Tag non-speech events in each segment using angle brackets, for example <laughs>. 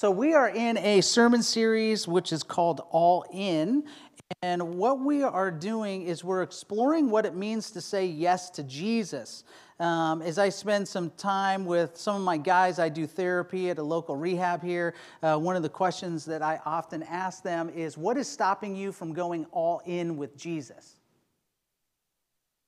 So, we are in a sermon series which is called All In. And what we are doing is we're exploring what it means to say yes to Jesus. Um, as I spend some time with some of my guys, I do therapy at a local rehab here. Uh, one of the questions that I often ask them is What is stopping you from going all in with Jesus?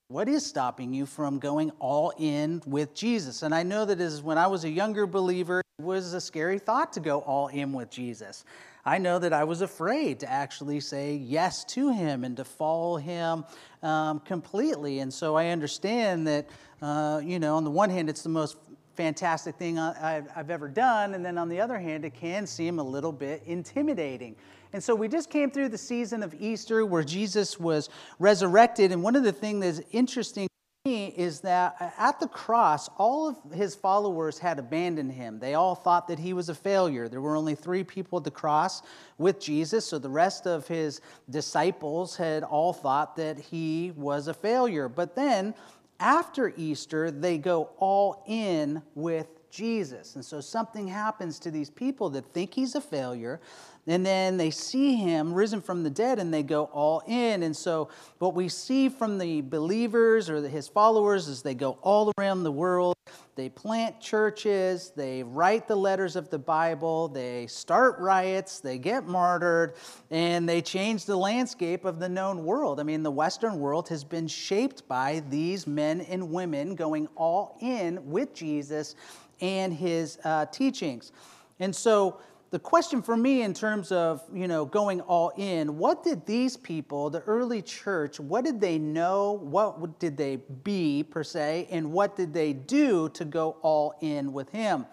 What is stopping you from going all in with Jesus? And I know that as when I was a younger believer, was a scary thought to go all in with Jesus. I know that I was afraid to actually say yes to him and to follow him um, completely. And so I understand that, uh, you know, on the one hand, it's the most fantastic thing I, have ever done. And then on the other hand, it can seem a little bit intimidating. And so we just came through the season of Easter where Jesus was resurrected. And one of the things that's interesting is that uh, at the cross, all of his followers had abandoned him. They all thought that he was a failure. There were only three people at the cross with Jesus, so the rest of his disciples had all thought that he was a failure. But then after Easter, they go all in with Jesus. And so something happens to these people that think he's a failure. And then they see him risen from the dead and they go all in. And so, what we see from the believers or his followers is they go all around the world. They plant churches, they write the letters of the Bible, they start riots, they get martyred, and they change the landscape of the known world. I mean, the Western world has been shaped by these men and women going all in with Jesus and his uh, teachings. And so, the question for me in terms of you know going all in what did these people the early church what did they know? What did they be per se and what did they do to go all in with him?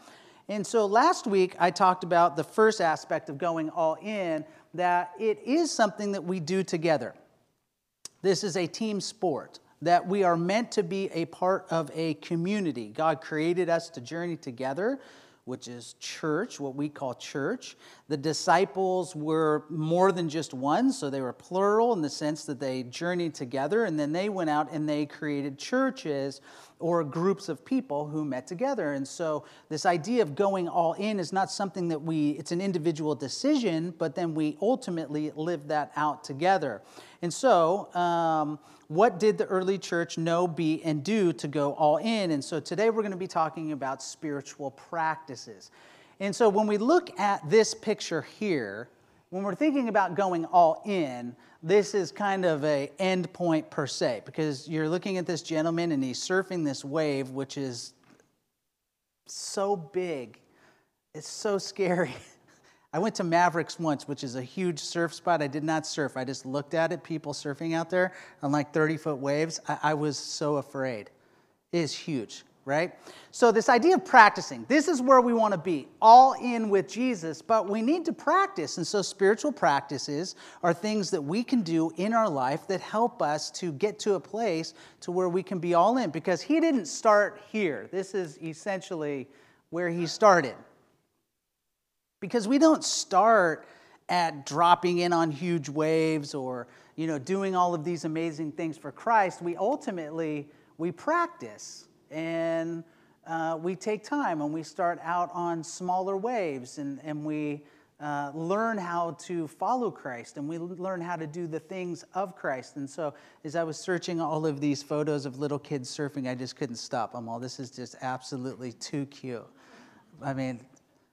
And so last week i talked about the first aspect of going all in that it is something that we do together. This is a team sport that we are meant to be a part of a community. God created us to journey together which is church, what we call church. The disciples were more than just one, so they were plural in the sense that they journeyed together, and then they went out and they created churches or groups of people who met together. And so this idea of going all in is not something that we, it's an individual decision, but then we ultimately live that out together. And so, um, what did the early church know, be, and do to go all in? And so today we're going to be talking about spiritual practices. And so when we look at this picture here, when we're thinking about going all in, this is kind of a end point per se because you're looking at this gentleman and he's surfing this wave which is so big. It's so scary. <laughs> I went to Mavericks once, which is a huge surf spot. I did not surf. I just looked at it, people surfing out there on like 30 foot waves. I, I was so afraid. It is huge, right? So, this idea of practicing, this is where we want to be, all in with Jesus, but we need to practice. And so, spiritual practices are things that we can do in our life that help us to get to a place to where we can be all in because He didn't start here. This is essentially where He started. Because we don't start at dropping in on huge waves or you know doing all of these amazing things for Christ. We ultimately we practice and uh, we take time and we start out on smaller waves and, and we uh, learn how to follow Christ and we learn how to do the things of Christ. And so, as I was searching all of these photos of little kids surfing, I just couldn't stop. I'm all, this is just absolutely too cute. I mean,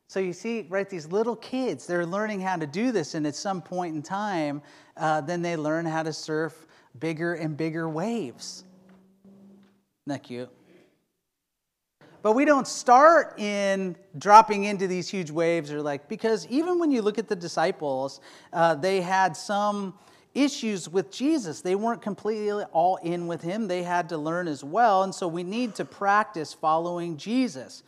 so you see, right, these little kids, they're learning how to do this, and at some point in time, uh, then they learn how to surf bigger and bigger waves. Isn't that cute? But we don't start in dropping into these huge waves or like, because even when you look at the disciples, uh, they had some issues with Jesus. They weren't completely all in with him, they had to learn as well. And so we need to practice following Jesus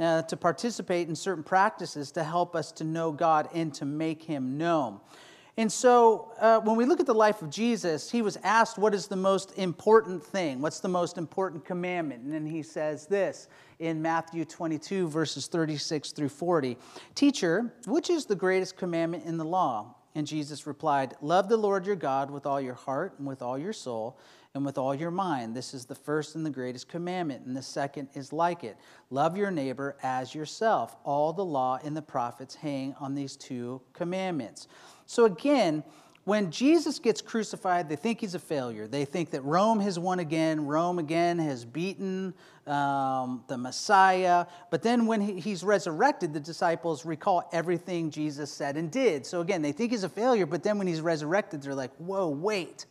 uh, to participate in certain practices to help us to know God and to make Him known. And so, uh, when we look at the life of Jesus, he was asked, What is the most important thing? What's the most important commandment? And then he says this in Matthew 22, verses 36 through 40 Teacher, which is the greatest commandment in the law? And Jesus replied, Love the Lord your God with all your heart and with all your soul and with all your mind. This is the first and the greatest commandment, and the second is like it love your neighbor as yourself. All the law and the prophets hang on these two commandments. So, again, when Jesus gets crucified, they think he's a failure. They think that Rome has won again. Rome again has beaten um, the Messiah. But then when he, he's resurrected, the disciples recall everything Jesus said and did. So again, they think he's a failure, but then when he's resurrected, they're like, whoa, wait.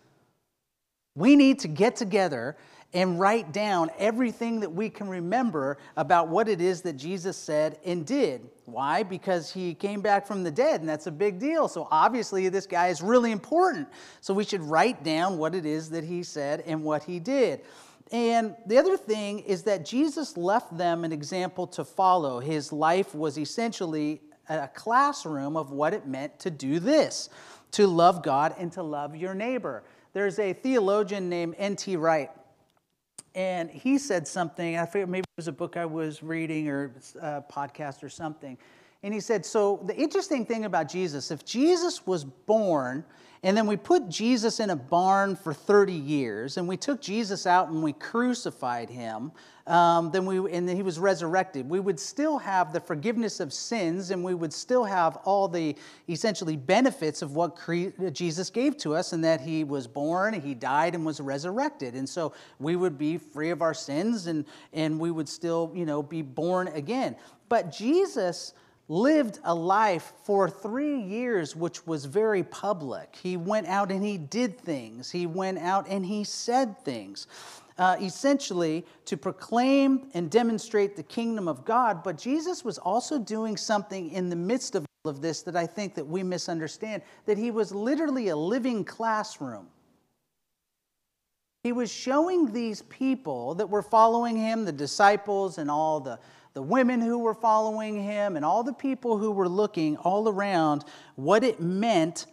We need to get together and write down everything that we can remember about what it is that Jesus said and did. Why? Because he came back from the dead, and that's a big deal. So obviously, this guy is really important. So we should write down what it is that he said and what he did. And the other thing is that Jesus left them an example to follow. His life was essentially a classroom of what it meant to do this to love God and to love your neighbor. There's a theologian named N.T. Wright and he said something. I forget, maybe it was a book I was reading or a podcast or something. And he said, So the interesting thing about Jesus, if Jesus was born and then we put Jesus in a barn for 30 years, and we took Jesus out and we crucified him. Um, then we, and then he was resurrected. We would still have the forgiveness of sins, and we would still have all the essentially benefits of what cre- Jesus gave to us, and that he was born, he died, and was resurrected. And so we would be free of our sins, and, and we would still, you know, be born again. But Jesus lived a life for three years which was very public. He went out and he did things, he went out and he said things. Uh, essentially, to proclaim and demonstrate the kingdom of God, but Jesus was also doing something in the midst of all of this that I think that we misunderstand. That he was literally a living classroom. He was showing these people that were following him, the disciples and all the the women who were following him, and all the people who were looking all around what it meant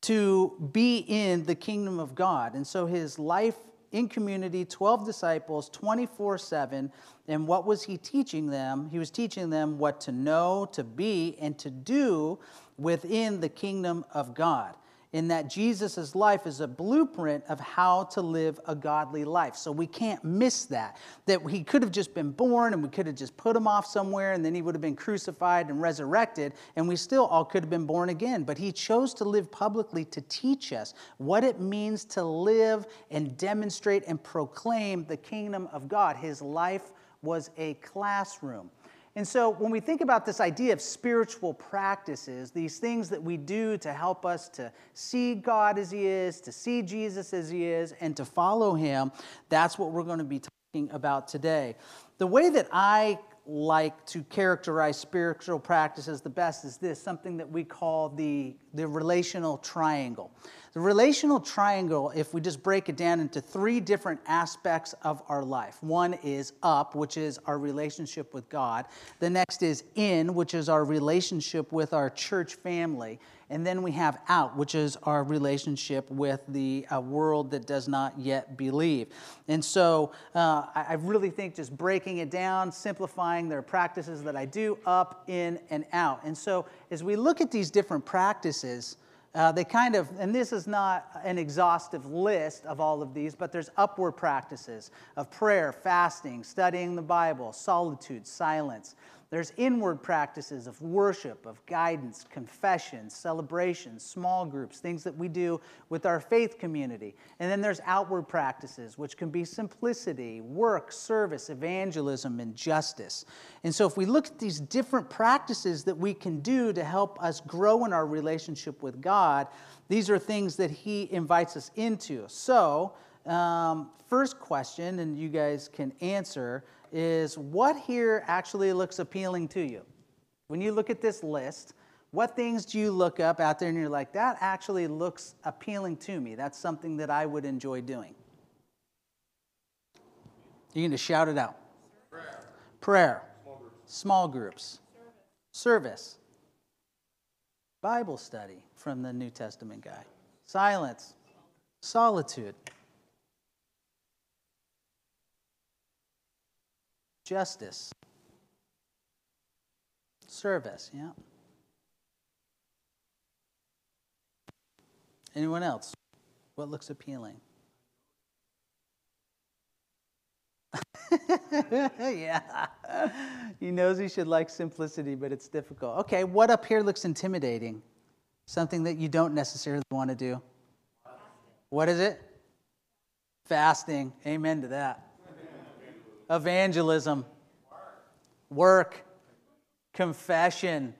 to be in the kingdom of God. And so his life in community, 12 disciples, 24 7. And what was he teaching them? He was teaching them what to know, to be, and to do within the kingdom of God in that Jesus' life is a blueprint of how to live a godly life. So we can't miss that. That he could have just been born and we could have just put him off somewhere and then he would have been crucified and resurrected and we still all could have been born again. But he chose to live publicly to teach us what it means to live and demonstrate and proclaim the kingdom of God. His life was a classroom. And so, when we think about this idea of spiritual practices, these things that we do to help us to see God as He is, to see Jesus as He is, and to follow Him, that's what we're going to be talking about today. The way that I like to characterize spiritual practices the best is this something that we call the, the relational triangle. The relational triangle, if we just break it down into three different aspects of our life one is up, which is our relationship with God. The next is in, which is our relationship with our church family. And then we have out, which is our relationship with the uh, world that does not yet believe. And so uh, I, I really think just breaking it down, simplifying their practices that I do up, in, and out. And so as we look at these different practices, uh, they kind of, and this is not an exhaustive list of all of these, but there's upward practices of prayer, fasting, studying the Bible, solitude, silence. There's inward practices of worship, of guidance, confession, celebration, small groups, things that we do with our faith community. And then there's outward practices, which can be simplicity, work, service, evangelism, and justice. And so if we look at these different practices that we can do to help us grow in our relationship with God, these are things that He invites us into. So, um, first question, and you guys can answer is what here actually looks appealing to you? When you look at this list, what things do you look up out there and you're like, that actually looks appealing to me? That's something that I would enjoy doing. You're to shout it out. Prayer. Prayer. Small groups. Small groups. Service. Service. Bible study from the New Testament guy. Silence. Solitude. Justice. Service, yeah. Anyone else? What looks appealing? <laughs> yeah. He knows he should like simplicity, but it's difficult. Okay, what up here looks intimidating? Something that you don't necessarily want to do. What is it? Fasting. Amen to that. Evangelism. Work. Confession.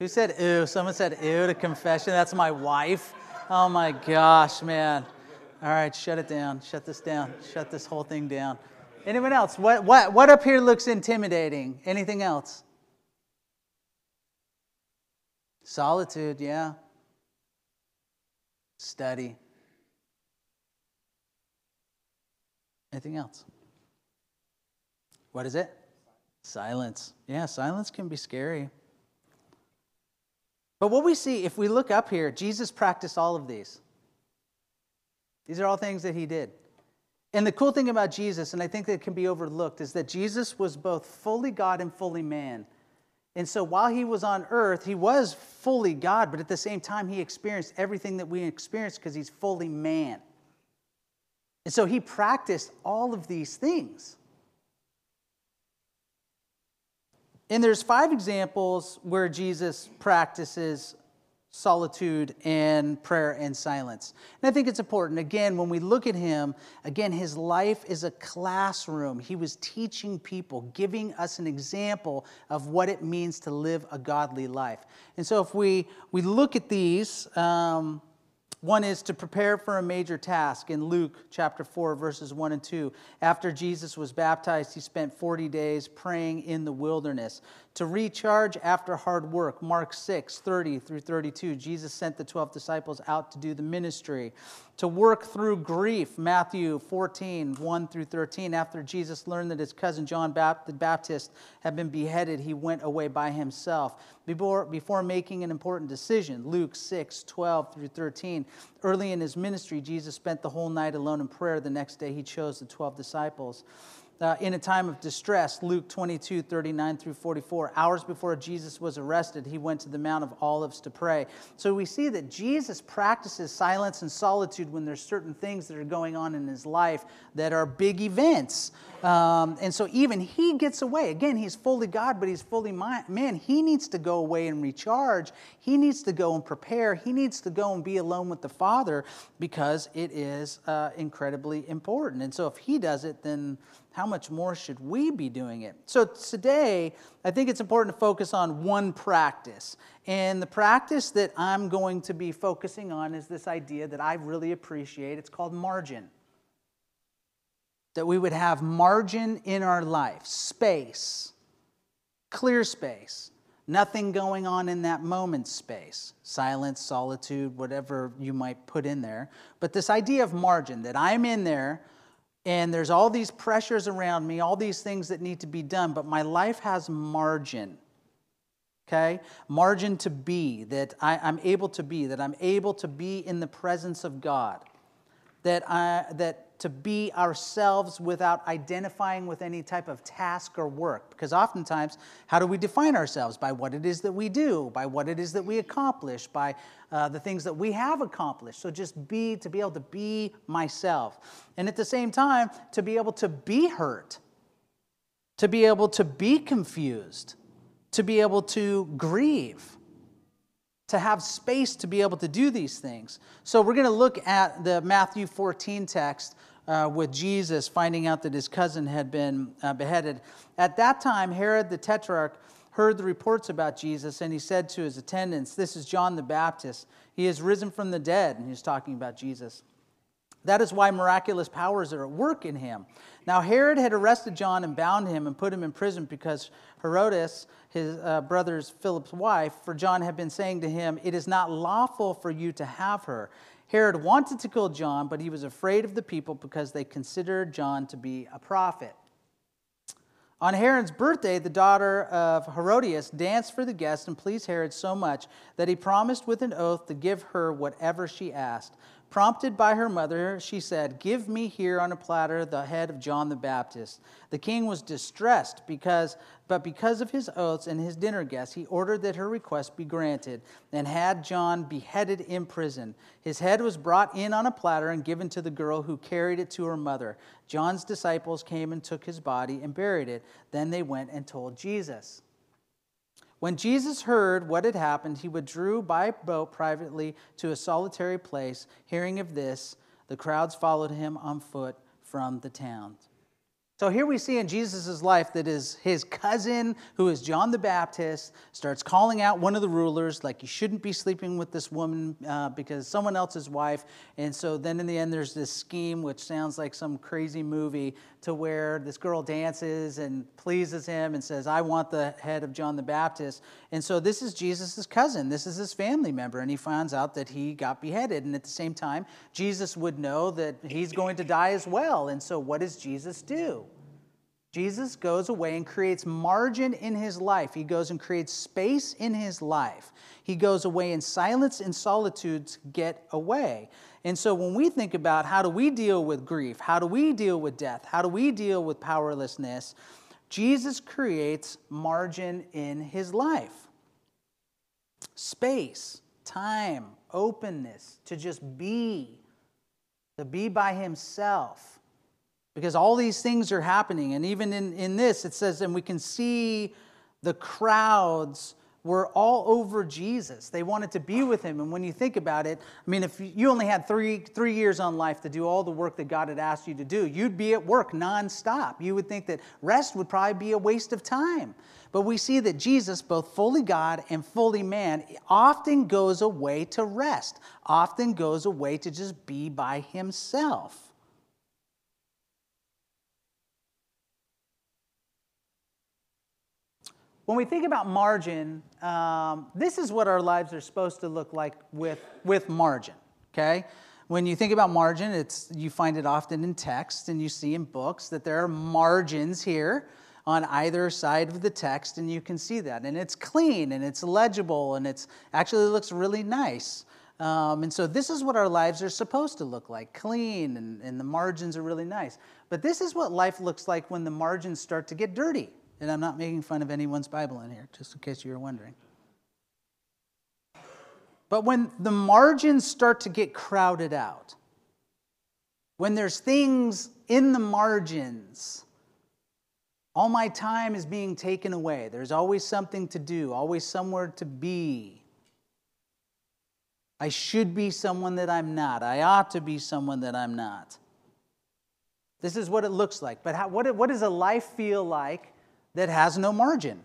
Who said ew? Someone said ew to confession. That's my wife. Oh my gosh, man. All right, shut it down. Shut this down. Shut this whole thing down. Anyone else? What, what, what up here looks intimidating? Anything else? Solitude, yeah. Study. Anything else? What is it? Silence. Yeah, silence can be scary. But what we see, if we look up here, Jesus practiced all of these. These are all things that he did. And the cool thing about Jesus, and I think that can be overlooked, is that Jesus was both fully God and fully man. And so while he was on earth, he was fully God, but at the same time, he experienced everything that we experience because he's fully man. And so he practiced all of these things. And there's five examples where Jesus practices solitude and prayer and silence. And I think it's important. Again, when we look at him, again, his life is a classroom. He was teaching people, giving us an example of what it means to live a godly life. And so if we, we look at these, um, one is to prepare for a major task in Luke chapter 4, verses 1 and 2. After Jesus was baptized, he spent 40 days praying in the wilderness. To recharge after hard work, Mark 6, 30 through 32, Jesus sent the 12 disciples out to do the ministry to work through grief. Matthew 14, 1 through 13. After Jesus learned that his cousin John the Baptist had been beheaded, he went away by himself before, before making an important decision. Luke 6, 12 through 13. Early in his ministry, Jesus spent the whole night alone in prayer. The next day, he chose the 12 disciples uh, in a time of distress. Luke 22, 39 through 44. Hours before Jesus was arrested, he went to the Mount of Olives to pray. So we see that Jesus practices silence and solitude when there's certain things that are going on in his life that are big events. Um, and so even he gets away. Again, he's fully God, but he's fully man. He needs to go away and recharge. He needs to go and prepare. He needs to go and be alone with the Father because it is uh, incredibly important. And so if he does it, then how much more should we be doing it? So today, I think it's important to focus on one practice. And the practice that I'm going to be focusing on is this idea that I really appreciate. It's called margin. That we would have margin in our life, space, clear space, nothing going on in that moment space, silence, solitude, whatever you might put in there. But this idea of margin, that I'm in there and there's all these pressures around me, all these things that need to be done, but my life has margin. Okay? Margin to be, that I, am able to be, that I'm able to be in the presence of God, that, I, that to be ourselves without identifying with any type of task or work. Because oftentimes, how do we define ourselves? By what it is that we do, by what it is that we accomplish, by uh, the things that we have accomplished. So just be, to be able to be myself. And at the same time, to be able to be hurt, to be able to be confused, to be able to grieve to have space to be able to do these things. So we're going to look at the Matthew 14 text uh, with Jesus finding out that his cousin had been uh, beheaded. At that time, Herod the Tetrarch heard the reports about Jesus, and he said to his attendants, This is John the Baptist. He has risen from the dead. And he's talking about Jesus. That is why miraculous powers are at work in him. Now, Herod had arrested John and bound him and put him in prison because Herodias, his uh, brother's Philip's wife, for John had been saying to him, It is not lawful for you to have her. Herod wanted to kill John, but he was afraid of the people because they considered John to be a prophet. On Herod's birthday, the daughter of Herodias danced for the guests and pleased Herod so much that he promised with an oath to give her whatever she asked. Prompted by her mother, she said, Give me here on a platter the head of John the Baptist. The king was distressed because, but because of his oaths and his dinner guests, he ordered that her request be granted and had John beheaded in prison. His head was brought in on a platter and given to the girl who carried it to her mother. John's disciples came and took his body and buried it. Then they went and told Jesus. When Jesus heard what had happened, he withdrew by boat privately to a solitary place. Hearing of this, the crowds followed him on foot from the towns. So here we see in Jesus' life that is his cousin, who is John the Baptist, starts calling out one of the rulers, like you shouldn't be sleeping with this woman uh, because someone else's wife. And so then in the end, there's this scheme, which sounds like some crazy movie, to where this girl dances and pleases him and says, I want the head of John the Baptist. And so this is Jesus' cousin. This is his family member. And he finds out that he got beheaded. And at the same time, Jesus would know that he's going to die as well. And so what does Jesus do? Jesus goes away and creates margin in his life. He goes and creates space in his life. He goes away in silence and solitude to get away. And so when we think about how do we deal with grief, how do we deal with death, how do we deal with powerlessness, Jesus creates margin in his life space, time, openness to just be, to be by himself because all these things are happening. And even in, in this, it says, and we can see the crowds were all over Jesus. They wanted to be with him. And when you think about it, I mean, if you only had three, three years on life to do all the work that God had asked you to do, you'd be at work nonstop. You would think that rest would probably be a waste of time. But we see that Jesus, both fully God and fully man, often goes away to rest, often goes away to just be by himself. When we think about margin, um, this is what our lives are supposed to look like with, with margin, okay? When you think about margin, it's, you find it often in text and you see in books that there are margins here on either side of the text, and you can see that. And it's clean and it's legible and it's actually looks really nice. Um, and so this is what our lives are supposed to look like clean and, and the margins are really nice. But this is what life looks like when the margins start to get dirty. And I'm not making fun of anyone's Bible in here, just in case you were wondering. But when the margins start to get crowded out, when there's things in the margins, all my time is being taken away. There's always something to do, always somewhere to be. I should be someone that I'm not. I ought to be someone that I'm not. This is what it looks like. But how, what, what does a life feel like that has no margin,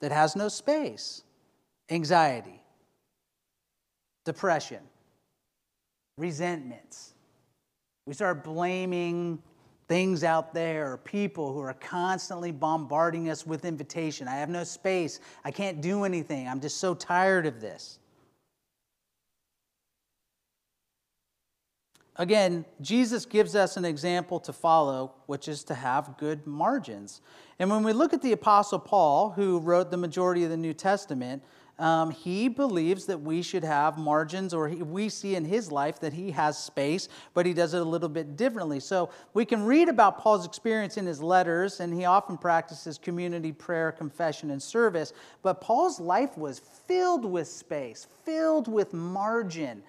that has no space. Anxiety, depression, resentments. We start blaming things out there or people who are constantly bombarding us with invitation. I have no space. I can't do anything. I'm just so tired of this. Again, Jesus gives us an example to follow, which is to have good margins. And when we look at the Apostle Paul, who wrote the majority of the New Testament, um, he believes that we should have margins, or he, we see in his life that he has space, but he does it a little bit differently. So we can read about Paul's experience in his letters, and he often practices community prayer, confession, and service. But Paul's life was filled with space, filled with margin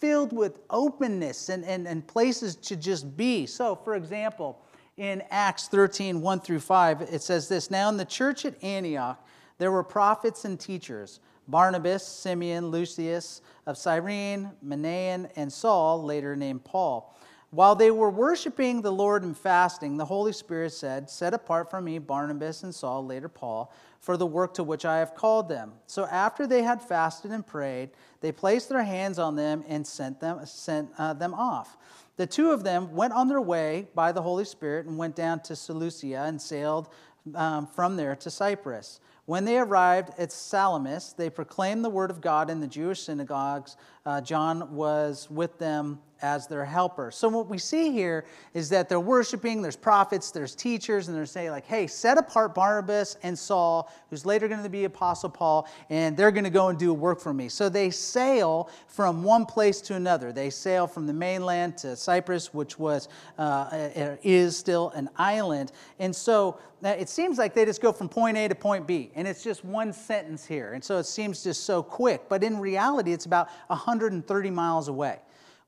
filled with openness and, and, and places to just be. So, for example, in Acts 13, 1 through 5, it says this Now in the church at Antioch, there were prophets and teachers Barnabas, Simeon, Lucius of Cyrene, Manaen, and Saul, later named Paul. While they were worshiping the Lord and fasting, the Holy Spirit said, Set apart from me Barnabas and Saul, later Paul, for the work to which I have called them. So after they had fasted and prayed, they placed their hands on them and sent them, sent, uh, them off. The two of them went on their way by the Holy Spirit and went down to Seleucia and sailed um, from there to Cyprus. When they arrived at Salamis, they proclaimed the word of God in the Jewish synagogues. Uh, John was with them as their helper. So what we see here is that they're worshiping, there's prophets, there's teachers, and they're saying, like, hey, set apart Barnabas and Saul, who's later going to be Apostle Paul, and they're going to go and do work for me. So they sail from one place to another. They sail from the mainland to Cyprus, which was uh, is still an island. And so it seems like they just go from point A to point B, and it's just one sentence here. And so it seems just so quick. But in reality, it's about 130 miles away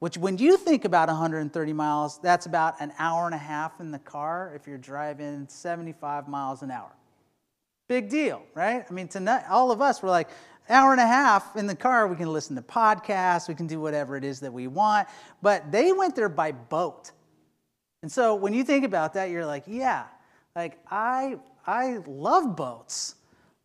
which when you think about 130 miles, that's about an hour and a half in the car if you're driving 75 miles an hour. Big deal, right? I mean, tonight, all of us were like, hour and a half in the car, we can listen to podcasts, we can do whatever it is that we want. But they went there by boat. And so when you think about that, you're like, yeah, like I I love boats.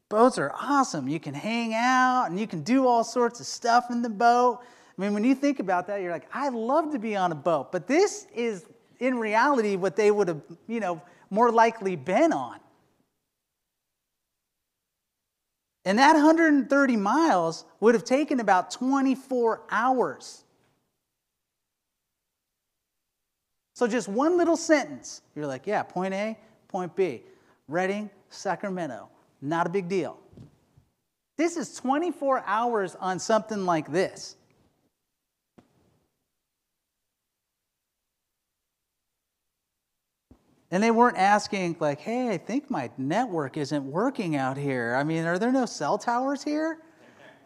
Boats are awesome. You can hang out and you can do all sorts of stuff in the boat. I mean, when you think about that, you're like, I'd love to be on a boat. But this is, in reality, what they would have, you know, more likely been on. And that 130 miles would have taken about 24 hours. So, just one little sentence, you're like, yeah, point A, point B. Redding, Sacramento, not a big deal. This is 24 hours on something like this. And they weren't asking, like, hey, I think my network isn't working out here. I mean, are there no cell towers here?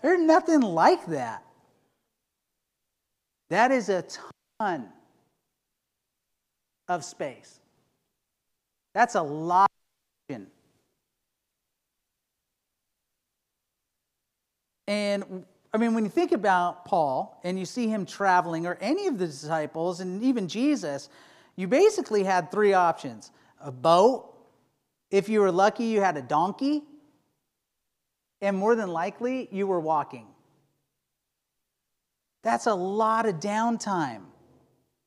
There's nothing like that. That is a ton of space. That's a lot. And I mean, when you think about Paul and you see him traveling, or any of the disciples, and even Jesus, you basically had three options a boat, if you were lucky, you had a donkey, and more than likely, you were walking. That's a lot of downtime.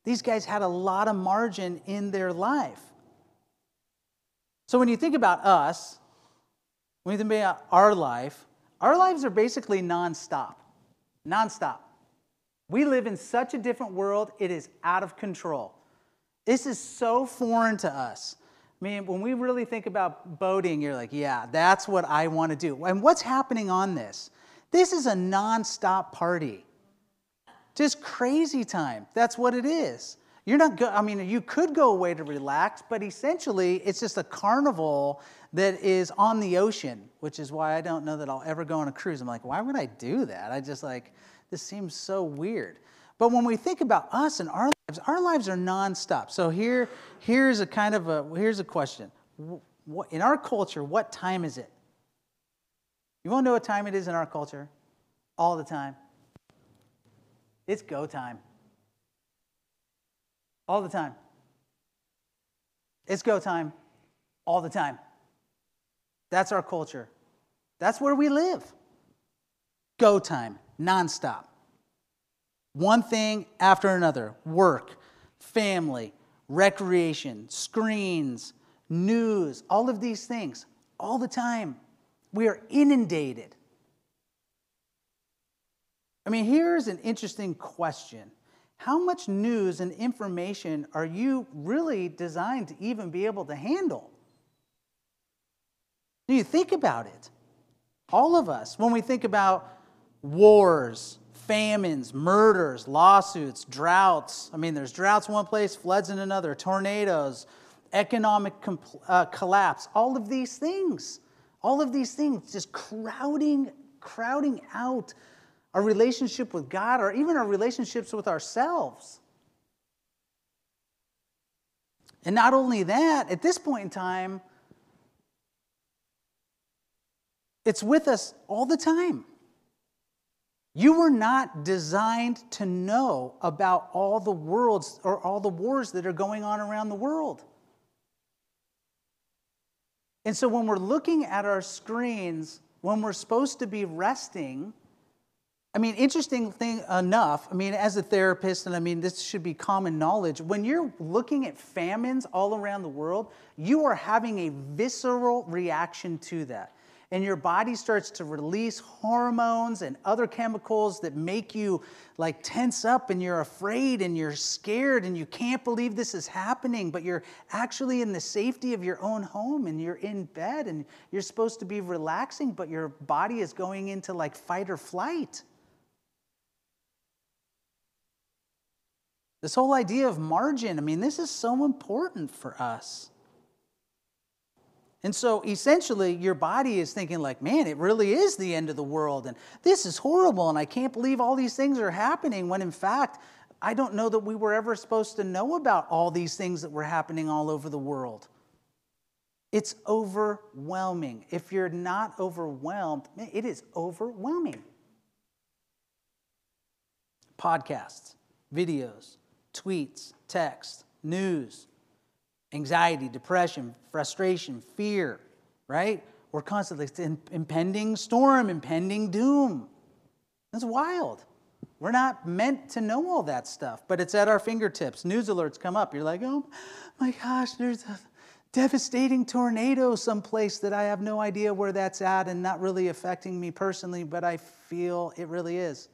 These guys had a lot of margin in their life. So when you think about us, when you think about our life, our lives are basically nonstop. Nonstop. We live in such a different world, it is out of control. This is so foreign to us. I mean, when we really think about boating, you're like, yeah, that's what I want to do. And what's happening on this? This is a nonstop party. Just crazy time. That's what it is. You're not go- I mean, you could go away to relax, but essentially it's just a carnival that is on the ocean, which is why I don't know that I'll ever go on a cruise. I'm like, why would I do that? I just like, this seems so weird. But when we think about us and our our lives are nonstop. So here, here's a kind of a here's a question. In our culture, what time is it? You want to know what time it is in our culture? All the time. It's go time. All the time. It's go time. All the time. That's our culture. That's where we live. Go time, nonstop. One thing after another work, family, recreation, screens, news, all of these things, all the time. We are inundated. I mean, here's an interesting question How much news and information are you really designed to even be able to handle? Do you think about it? All of us, when we think about wars, famines, murders, lawsuits, droughts. I mean, there's droughts one place, floods in another, tornadoes, economic uh, collapse, all of these things. All of these things just crowding, crowding out our relationship with God or even our relationships with ourselves. And not only that, at this point in time, it's with us all the time. You were not designed to know about all the worlds or all the wars that are going on around the world. And so when we're looking at our screens, when we're supposed to be resting, I mean, interesting thing enough, I mean, as a therapist, and I mean, this should be common knowledge, when you're looking at famines all around the world, you are having a visceral reaction to that. And your body starts to release hormones and other chemicals that make you like tense up and you're afraid and you're scared and you can't believe this is happening but you're actually in the safety of your own home and you're in bed and you're supposed to be relaxing but your body is going into like fight or flight. This whole idea of margin i mean this is so important for us and so essentially, your body is thinking, like, man, it really is the end of the world. And this is horrible. And I can't believe all these things are happening. When in fact, I don't know that we were ever supposed to know about all these things that were happening all over the world. It's overwhelming. If you're not overwhelmed, it is overwhelming. Podcasts, videos, tweets, text, news, anxiety, depression, frustration, fear, right? We're constantly impending storm, impending doom. That's wild. We're not meant to know all that stuff, but it's at our fingertips. News alerts come up. You're like, oh my gosh, there's a devastating tornado someplace that I have no idea where that's at and not really affecting me personally, but I feel it really is.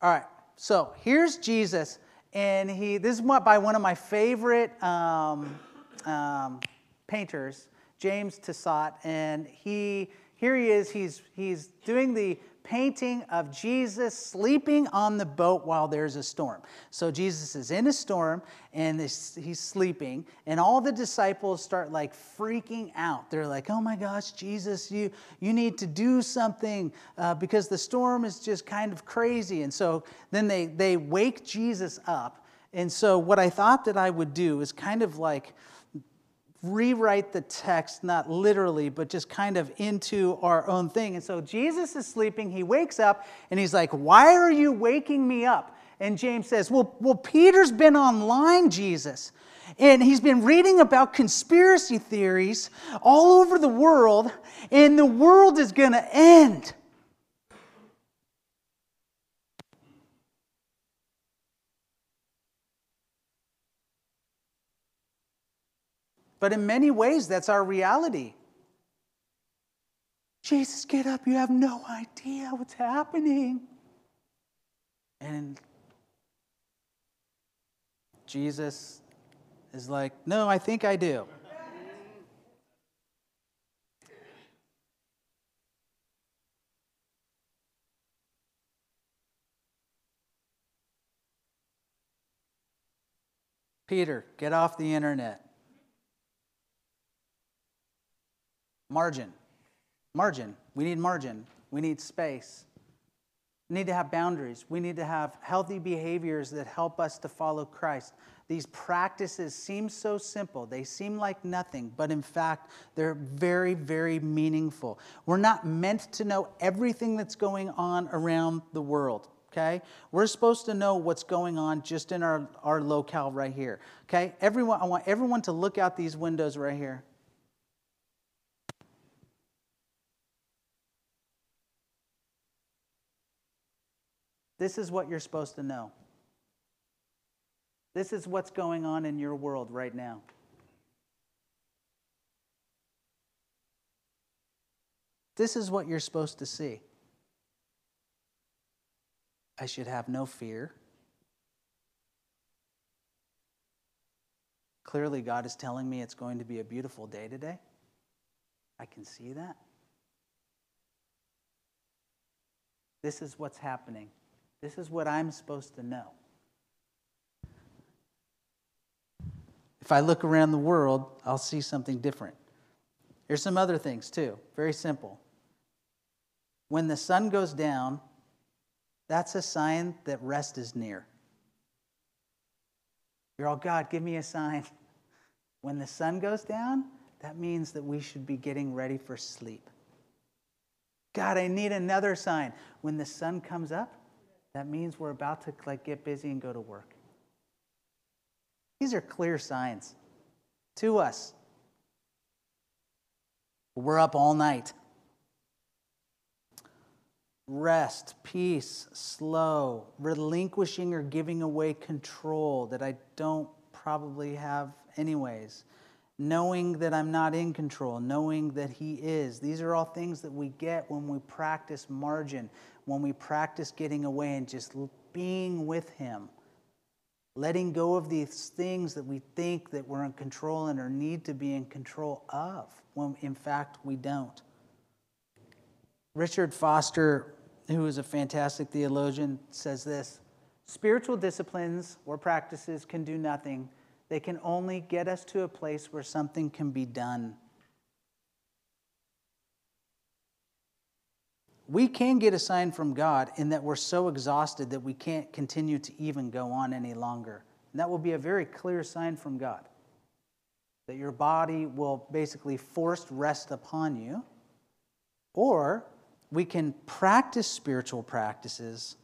All right, so here's Jesus and he this is by one of my favorite um, um, painters, James Tissot, and he here he is. He's he's doing the painting of Jesus sleeping on the boat while there's a storm. So Jesus is in a storm and he's sleeping, and all the disciples start like freaking out. They're like, "Oh my gosh, Jesus, you you need to do something uh, because the storm is just kind of crazy." And so then they they wake Jesus up. And so what I thought that I would do is kind of like rewrite the text, not literally, but just kind of into our own thing. And so Jesus is sleeping, he wakes up, and he's like, Why are you waking me up? And James says, Well, well Peter's been online, Jesus. And he's been reading about conspiracy theories all over the world, and the world is going to end. But in many ways, that's our reality. Jesus, get up. You have no idea what's happening. And Jesus is like, No, I think I do. Peter, get off the internet. Margin. Margin. We need margin. We need space. We need to have boundaries. We need to have healthy behaviors that help us to follow Christ. These practices seem so simple. They seem like nothing, but in fact, they're very, very meaningful. We're not meant to know everything that's going on around the world okay we're supposed to know what's going on just in our, our locale right here okay everyone i want everyone to look out these windows right here This is what you're supposed to know. This is what's going on in your world right now. This is what you're supposed to see. I should have no fear. Clearly, God is telling me it's going to be a beautiful day today. I can see that. This is what's happening. This is what I'm supposed to know. If I look around the world, I'll see something different. There's some other things too, very simple. When the sun goes down, that's a sign that rest is near. You're all, God, give me a sign. <laughs> When the sun goes down, that means that we should be getting ready for sleep. God, I need another sign. When the sun comes up, that means we're about to like get busy and go to work. These are clear signs to us. We're up all night. Rest, peace, slow, relinquishing or giving away control that I don't probably have, anyways. knowing that I'm not in control, knowing that He is. These are all things that we get when we practice margin, when we practice getting away and just being with Him. Letting go of these things that we think that we're in control and or need to be in control of, when in fact we don't. Richard Foster, who is a fantastic theologian, says this Spiritual disciplines or practices can do nothing they can only get us to a place where something can be done. We can get a sign from God in that we're so exhausted that we can't continue to even go on any longer. And that will be a very clear sign from God that your body will basically forced rest upon you. Or we can practice spiritual practices,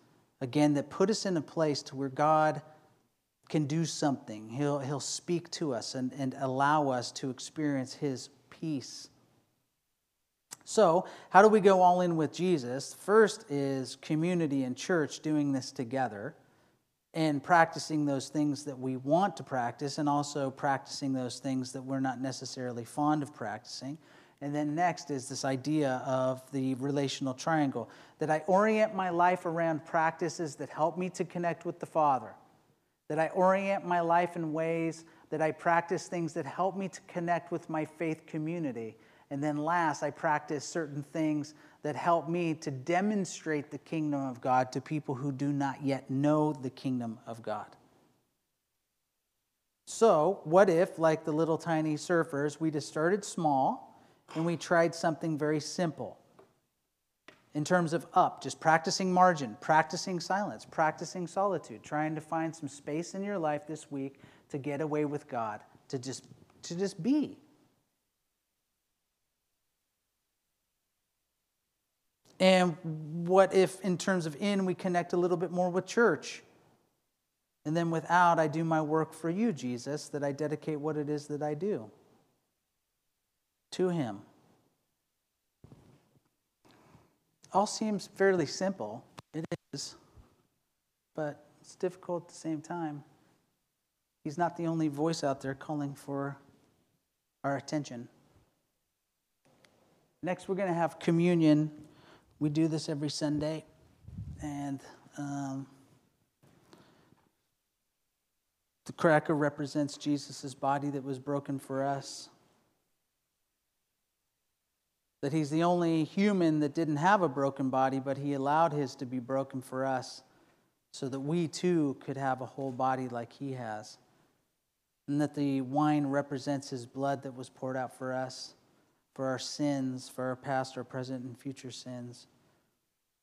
again, that put us in a place to where God can do something. He'll, he'll speak to us and, and allow us to experience His peace. So, how do we go all in with Jesus? First is community and church doing this together and practicing those things that we want to practice and also practicing those things that we're not necessarily fond of practicing. And then next is this idea of the relational triangle that I orient my life around practices that help me to connect with the Father that I orient my life in ways that I practice things that help me to connect with my faith community. And then last, I practice certain things that help me to demonstrate the kingdom of God to people who do not yet know the kingdom of God. So, what if, like the little tiny surfers, we just started small and we tried something very simple? in terms of up, just practicing margin, practicing silence, practicing solitude, trying to find some space in your life this week to get away with God, to just, to just be. And what if, in terms of in, we connect a little bit more with church? And then without, I do my work for you, Jesus, that I dedicate what it is that I do to Him all seems fairly simple. It is, but it's difficult at the same time. He's not the only voice out there calling for our attention. Next, we're going to have communion. We do this every Sunday, and um, the cracker represents Jesus' body that was broken for us that he's the only human that didn't have a broken body, but he allowed his to be broken for us so that we too could have a whole body like he has. And that the wine represents his blood that was poured out for us, for our sins, for our past, our present, and future sins.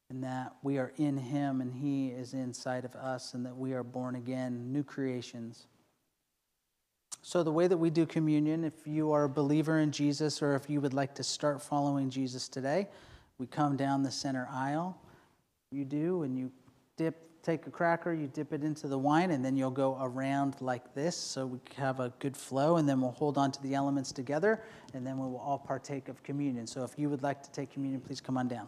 And that we are in him and he is inside of us, and that we are born again, new creations. So, the way that we do communion, if you are a believer in Jesus or if you would like to start following Jesus today, we come down the center aisle. You do, and you dip, take a cracker, you dip it into the wine, and then you'll go around like this so we have a good flow, and then we'll hold on to the elements together, and then we will all partake of communion. So, if you would like to take communion, please come on down.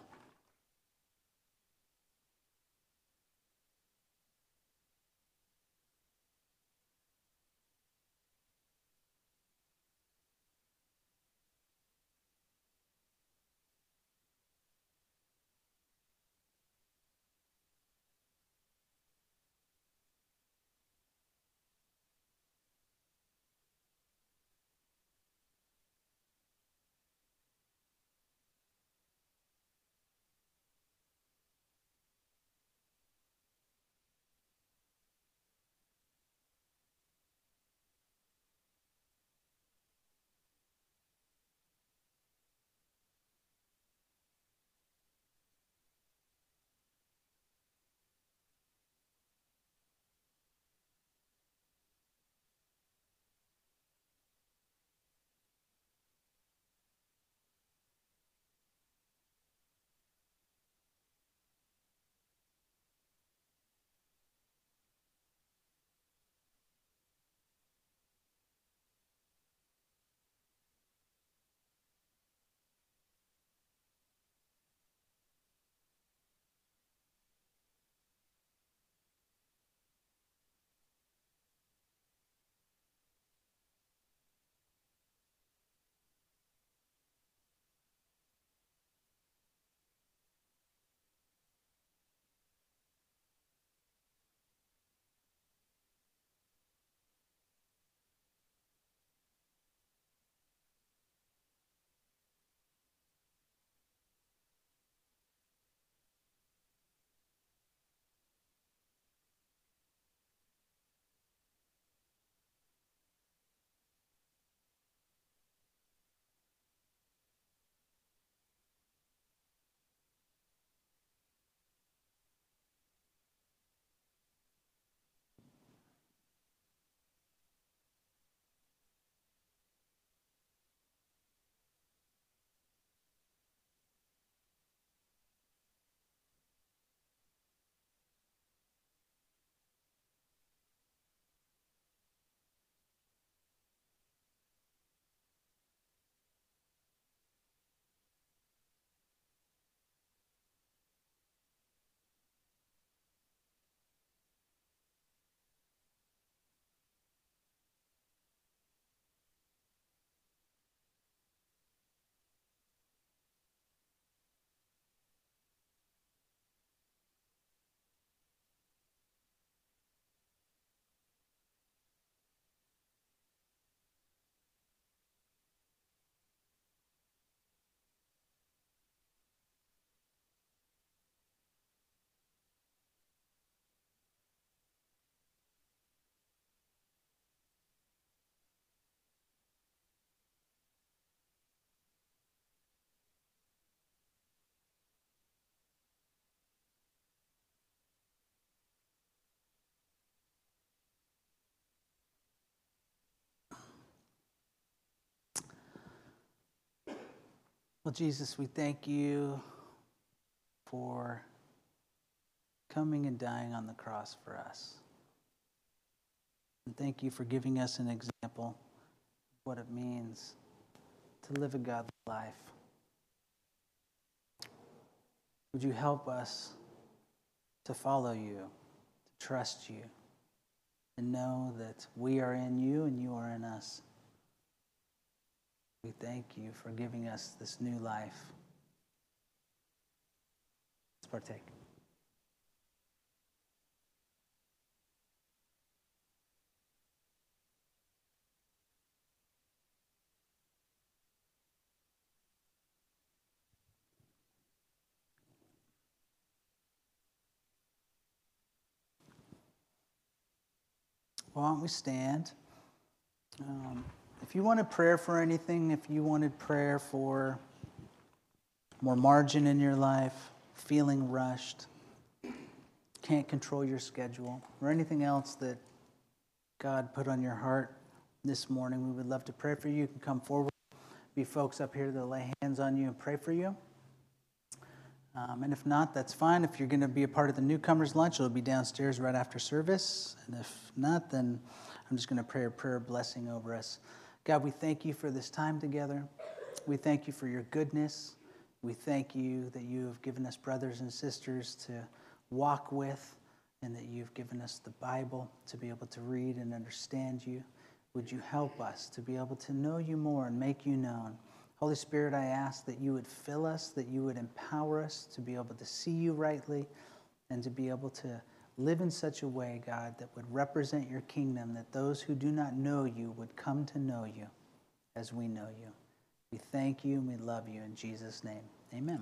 Well, Jesus, we thank you for coming and dying on the cross for us. And thank you for giving us an example of what it means to live a godly life. Would you help us to follow you, to trust you, and know that we are in you and you are in us? We thank you for giving us this new life. Let's partake. Why don't we stand? Um, if you wanted prayer for anything, if you wanted prayer for more margin in your life, feeling rushed, can't control your schedule, or anything else that God put on your heart this morning, we would love to pray for you. You can come forward, be folks up here that lay hands on you and pray for you. Um, and if not, that's fine. If you're going to be a part of the newcomers' lunch, it'll be downstairs right after service. And if not, then I'm just going to pray a prayer blessing over us. God, we thank you for this time together. We thank you for your goodness. We thank you that you have given us brothers and sisters to walk with, and that you've given us the Bible to be able to read and understand you. Would you help us to be able to know you more and make you known? Holy Spirit, I ask that you would fill us, that you would empower us to be able to see you rightly and to be able to live in such a way, God, that would represent your kingdom, that those who do not know you would come to know you as we know you. We thank you and we love you in Jesus' name. Amen.